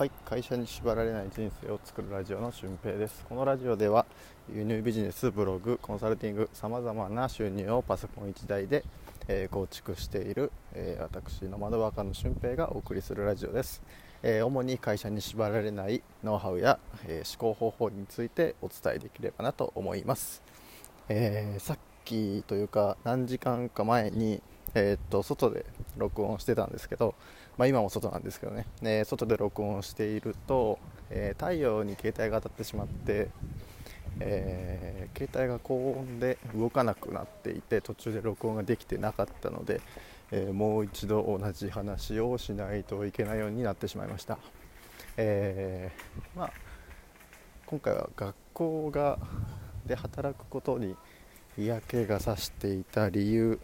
はい会社に縛られない人生を作るラジオの俊平です。このラジオでは輸入ビジネスブログコンサルティングさまざまな収入をパソコン1台で、えー、構築している、えー、私の窓若の俊平がお送りするラジオです、えー、主に会社に縛られないノウハウや、え思考方法についてお伝えできればなと思います、えさっきというか何時間か前にえー、っと外で録音してたんですけど、まあ、今も外なんですけどね、ね外で録音していると、えー、太陽に携帯が当たってしまって、えー、携帯が高温で動かなくなっていて途中で録音ができてなかったので、えもう一度同じ話をしないといけないようになってしまいました、えまあ、今回は学校がで働くことに嫌気がさしていた理由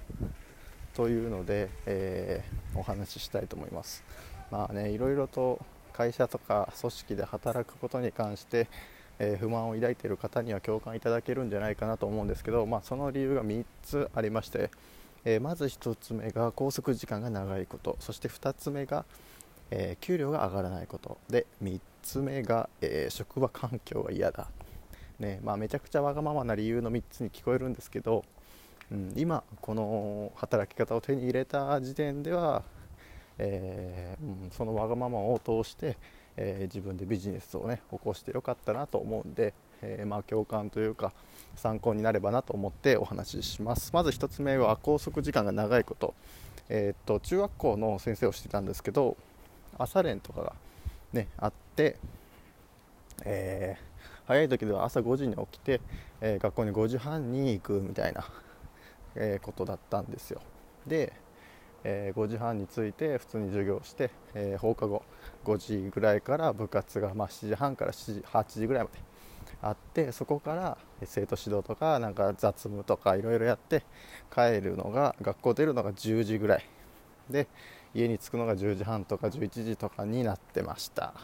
というので、えー、お話ししたいと思います。まあね、いろいろと会社とか組織で働くことに関して、えー、不満を抱いている方には共感いただけるんじゃないかなと思うんですけど、まあ、その理由が3つありまして、えー、まず1つ目が拘束時間が長いことそして2つ目が、えー、給料が上がらないことで3つ目が、え職場環境が嫌だ、ねまあ、めちゃくちゃわがままな理由の3つに聞こえるんですけどうん、今この働き方を手に入れた時点では、えー、うん、そのわがままを通して、えー、自分でビジネスをね起こしてよかったなと思うんで、えー、まあ、共感というか参考になればなと思ってお話しします。まず1つ目は拘束時間が長いこと,、えっと中学校の先生をしてたんですけど朝練とかが、ね、あって、え早い時では朝5時に起きて、え学校に5時半に行くみたいなえ、ことだったんですよ。で、えー、5時半に着いて普通に授業して、えー、放課後5時ぐらいから部活が、まあ、7時半から7時8時ぐらいまであってそこから生徒指導とかなんか雑務とかいろいろやって帰るのが学校出るのが10時ぐらい。で家に着くのが10時半とか11時とかになってました、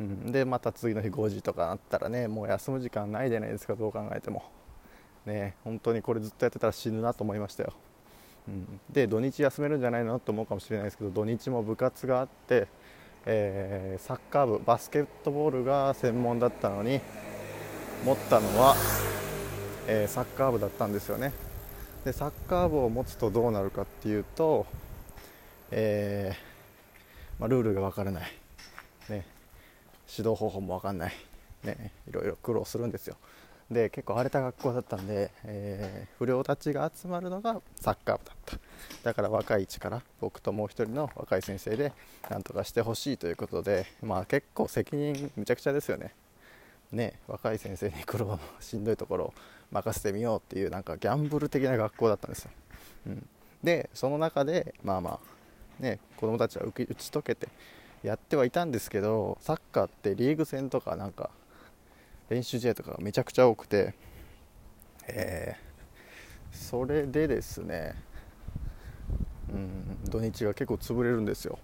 うん、でまた次の日5時とかなったらねもう休む時間ないじゃないですかどう考えても。ね本当にこれずっとやってたら死ぬなと思いましたよ、うん、で土日休めるんじゃないのと思うかもしれないですけど土日も部活があって、えー、サッカー部バスケットボールが専門だったのに持ったのは、えー、サッカー部だったんですよね。でサッカー部を持つとどうなるかっていうと、えー、まあ、ルールが分からない、ね、指導方法も分かんない、ね、いろいろ苦労するんですよ。で結構荒れた学校だったんで、えー、不良たちが集まるのがサッカー部だった。だから若い力僕ともう一人の若い先生でなんとかしてほしいということで、まあ、結構責任むちゃくちゃですよね。ね若い先生に苦労のしんどいところを任せてみようっていうなんかギャンブル的な学校だったんですよ、うん、でその中でまあまあね子供たちは打ち解けてやってはいたんですけどサッカーってリーグ戦とかなんか練習試合とかがめちゃくちゃ多くて、えー、それでですね、うん、土日が結構潰れるんですよ、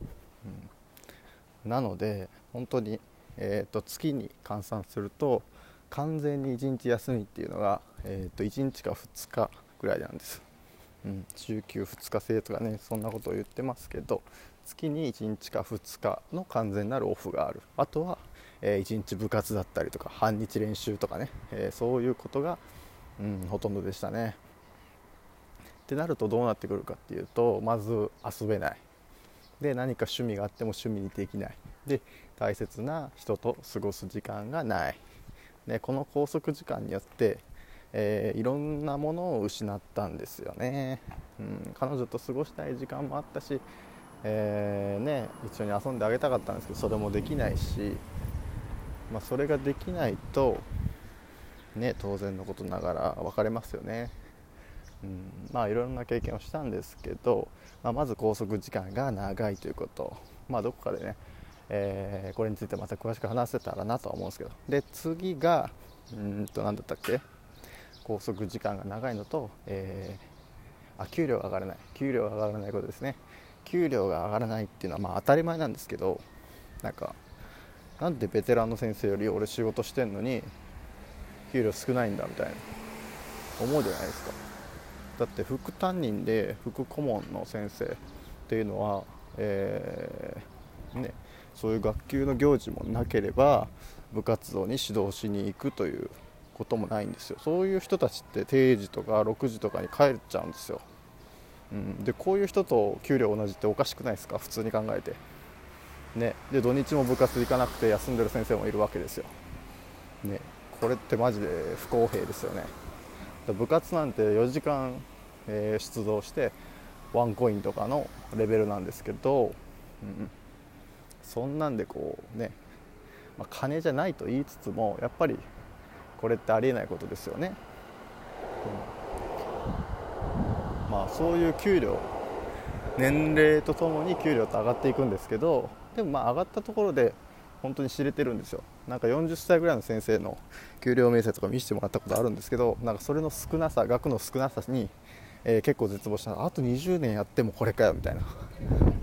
うん、なので本当に、えーと、月に換算すると完全に1日休みっていうのが、えーと、1日か2日ぐらいなんです、うん、週休2日制とかねそんなことを言ってますけど月に1日か2日の完全なるオフがある。あとはえー、1日部活だったりとか半日練習とかね、えー、そういうことが、うん、ほとんどでしたね。ってなるとどうなってくるかっていうとまず遊べない。で何か趣味があっても趣味にできない。で大切な人と過ごす時間がない、ね、この拘束時間によって、えー、いろんなものを失ったんですよね、うん、彼女と過ごしたい時間もあったし、えー、ね、一緒に遊んであげたかったんですけどそれもできないしまあ、それができないと、ね、当然のことながら別れますよね。うん、まあいろんな経験をしたんですけど、まあ、まず拘束時間が長いということ、まあ、どこかでね、えー、これについてまた詳しく話せたらなとは思うんですけど。で次がうんと何だったっけ？拘束時間が長いのと、えー、あ給料が上がらない。給料が上がらないことですね。給料が上がらないっていうのはまあ当たり前なんですけどなんかなんでベテランの先生より俺仕事してんのに給料少ないんだみたいな。思うじゃないですか。だって副担任で副顧問の先生っていうのは、えー、ね、そういう学級の行事もなければ部活動に指導しに行くということもないんですよ。そういう人たちって定時とか6時とかに帰っちゃうんですよ、うん、でこういう人と給料同じっておかしくないですか？普通に考えて。ね。で土日も部活行かなくて休んでる先生もいるわけですよ。ね。これってマジで不公平ですよね。部活なんて4時間、えー、出動してワンコインとかのレベルなんですけど、うん、そんなんでこうね、まあ、金じゃないと言いつつもやっぱりこれってありえないことですよね、うん、まあそういう給料年齢とともに給料って上がっていくんですけどでもまあ上がったところで本当に知れてるんですよ。なんか40歳ぐらいの先生の給料明細とか見せてもらったことあるんですけどなんかそれの少なさ額の少なさに、えー、結構絶望した。あと20年やってもこれかよみたいな。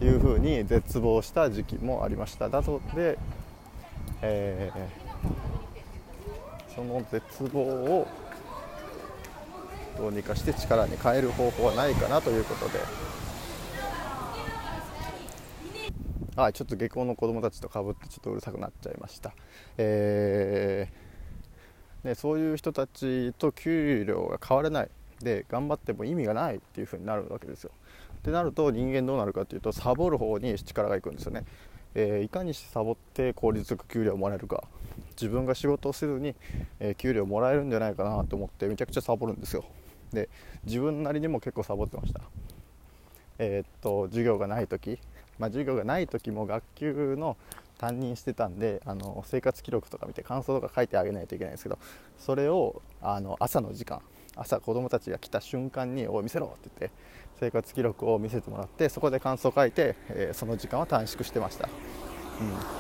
いうふうに絶望した時期もありました。だとで、えー、その絶望をどうにかして力に変える方法はないかなということで。はい、ちょっと下校の子供たちとかぶってちょっとうるさくなっちゃいました、えー、ね、そういう人たちと給料が変われない。で頑張っても意味がないっていう風になるわけですよ。ってなると人間どうなるかというとサボる方に力がいくんですよね、えー、いかにしてサボって効率よく給料をもらえるか。自分が仕事をせずに、えー、給料もらえるんじゃないかなと思ってめちゃくちゃサボるんですよ。で自分なりにも結構サボってました。えー、っと授業がない時まあ、授業がない時も学級の担任してたんであの生活記録とか見て感想とか書いてあげないといけないんですけどそれをあの朝の時間朝子供たちが来た瞬間に「おい見せろ」って言って生活記録を見せてもらってそこで感想を書いて、えー、その時間は短縮してました、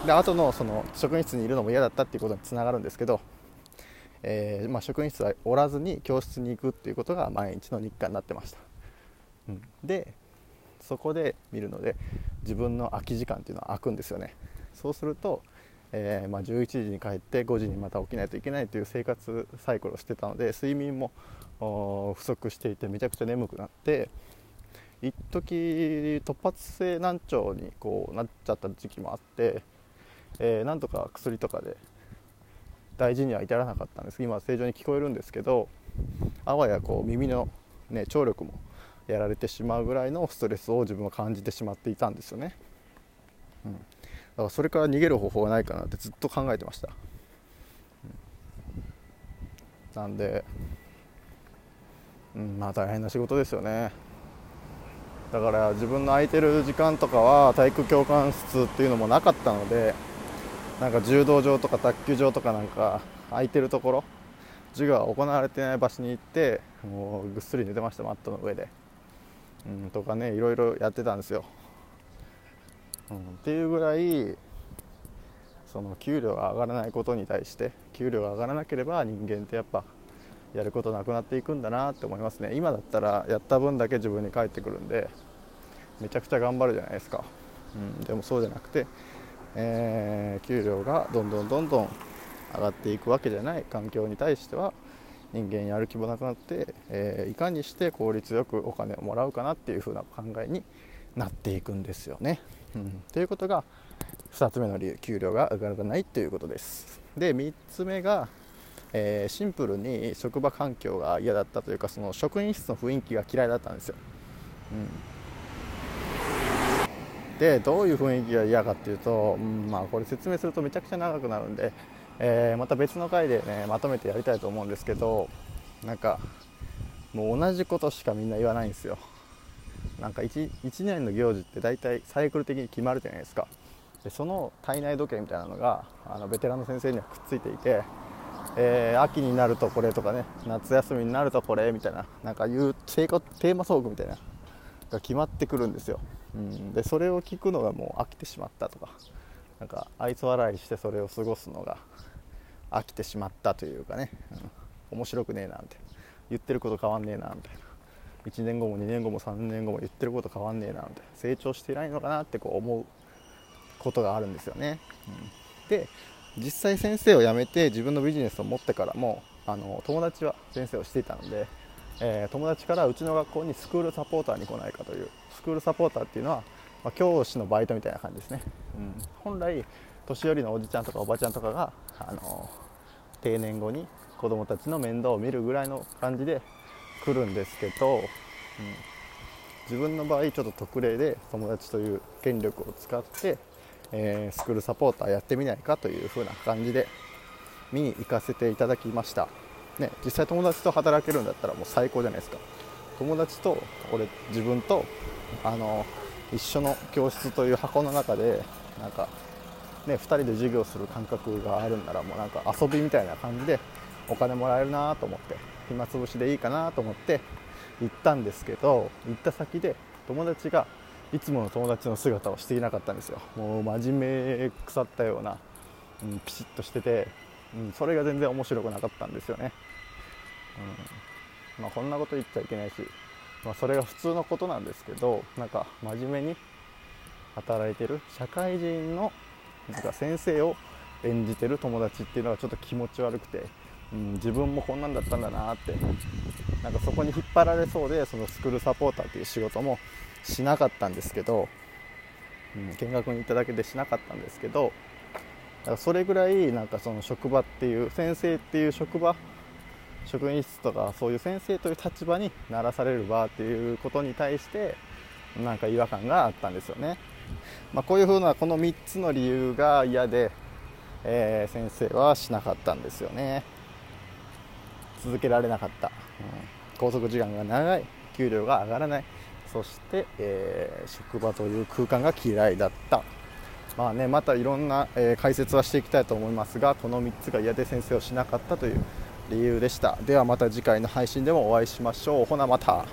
うん、で後のその職員室にいるのも嫌だったっていうことにつながるんですけど、えー、まあ、職員室はおらずに教室に行くっていうことが毎日の日課になってました、うん、でそこで見るので自分の空き時間っていうのは空くんですよね。そうすると、えー、まあ、11時に帰って5時にまた起きないといけないという生活サイクルをしてたので睡眠も不足していてめちゃくちゃ眠くなって一時突発性難聴にこうなっちゃった時期もあって、えー、なんとか薬とかで大事には至らなかったんです。今は正常に聞こえるんですけどあわやこう耳の、ね、聴力もやられてしまうぐらいのストレスを自分は感じてしまっていたんですよね、うん、だからそれから逃げる方法はないかなってずっと考えてました、うん、なんで、うん、まあ大変な仕事ですよね。だから自分の空いてる時間とかは体育教官室っていうのもなかったのでなんか柔道場とか卓球場とかなんか空いてるところ授業が行われてない場所に行ってもうぐっすり寝てましたマットの上で。うん、とかねいろいろやってたんですよ、うん、っていうぐらいその給料が上がらないことに対して給料が上がらなければ人間ってやっぱやることなくなっていくんだなって思いますね。今だったらやった分だけ自分に返ってくるんでめちゃくちゃ頑張るじゃないですか、うん、でもそうじゃなくて、えー、給料がどんどんどんどん上がっていくわけじゃない環境に対しては人間やる気もなくなって、えー、いかにして効率よくお金をもらうかなっていう風な考えになっていくんですよね。うん、ということが2つ目の理由給料が上がらないということです。で3つ目が、えー、シンプルに職場環境が嫌だったというかその職員室の雰囲気が嫌いだったんですよ。うん、でどういう雰囲気が嫌かっていうと、うん、まあこれ説明するとめちゃくちゃ長くなるんでえー、また別の回でねまとめてやりたいと思うんですけどなんかもう同じことしかみんな言わないんですよ。なんか 1, 1年の行事って大体サイクル的に決まるじゃないですか。でその体内時計みたいなのがあのベテランの先生にはくっついていて、えー、秋になるとこれとかね夏休みになるとこれみたいななんかいうテーマソングみたいなが決まってくるんですよ、うん、でそれを聞くのがもう飽きてしまったとか。なんか愛想笑いしてそれを過ごすのが飽きてしまったというかね、うん、面白くねえなみたいな。言ってること変わんねえなみたいな。1年後も2年後も3年後も言ってること変わんねえなみたいな。成長していないのかなってこう思うことがあるんですよね、うん、で実際先生を辞めて自分のビジネスを持ってからもあの友達は先生をしていたので、えー、友達からうちの学校にスクールサポーターに来ないかというスクールサポーターっていうのはまあ、教師のバイトみたいな感じですね、うん、本来年寄りのおじちゃんとかおばちゃんとかが、あの定年後に子供たちの面倒を見るぐらいの感じで来るんですけど、うん、自分の場合ちょっと特例で友達という権力を使って、えー、スクールサポーターやってみないかという風な感じで見に行かせていただきました、ね、実際友達と働けるんだったらもう最高じゃないですか。友達と俺自分とあの一緒の教室という箱の中でなんか、ね、2人で授業する感覚があるんならもうなんか遊びみたいな感じでお金もらえるなと思って暇つぶしでいいかなと思って行ったんですけど行った先で友達がいつもの友達の姿をしていなかったんですよ。もう真面目腐ったような、うん、ピシッとしてて、うん、それが全然面白くなかったんですよね、うん。まあ、こんなこと言っちゃいけないし、まあ、それが普通のことなんですけどなんか真面目に働いてる社会人のなんか先生を演じてる友達っていうのがちょっと気持ち悪くてうん、自分もこんなんだったんだなってなんかそこに引っ張られそうでそのスクールサポーターっていう仕事もしなかったんですけど、うん、見学に行っただけでしなかったんですけどだからそれぐらいなんかその職場っていう先生っていう職場職員室とかそういう先生という立場にならされる場っていうことに対してなんか違和感があったんですよね、まあ、こういうふうなこの3つの理由が嫌で、えー、先生はしなかったんですよね。続けられなかった、うん、拘束時間が長い。給料が上がらない。そして、えー、職場という空間が嫌いだった。まあねまたいろんな、えー、解説はしていきたいと思いますがこの3つが嫌で先生をしなかったという理由でした。ではまた次回の配信でもお会いしましょう。ほなまた。